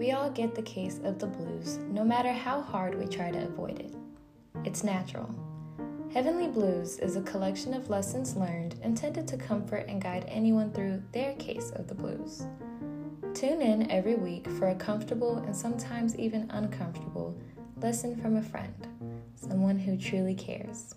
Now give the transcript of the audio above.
We all get the case of the blues, no matter how hard we try to avoid it. It's natural. Heavenly Blues is a collection of lessons learned intended to comfort and guide anyone through their case of the blues. Tune in every week for a comfortable and sometimes even uncomfortable lesson from a friend, someone who truly cares.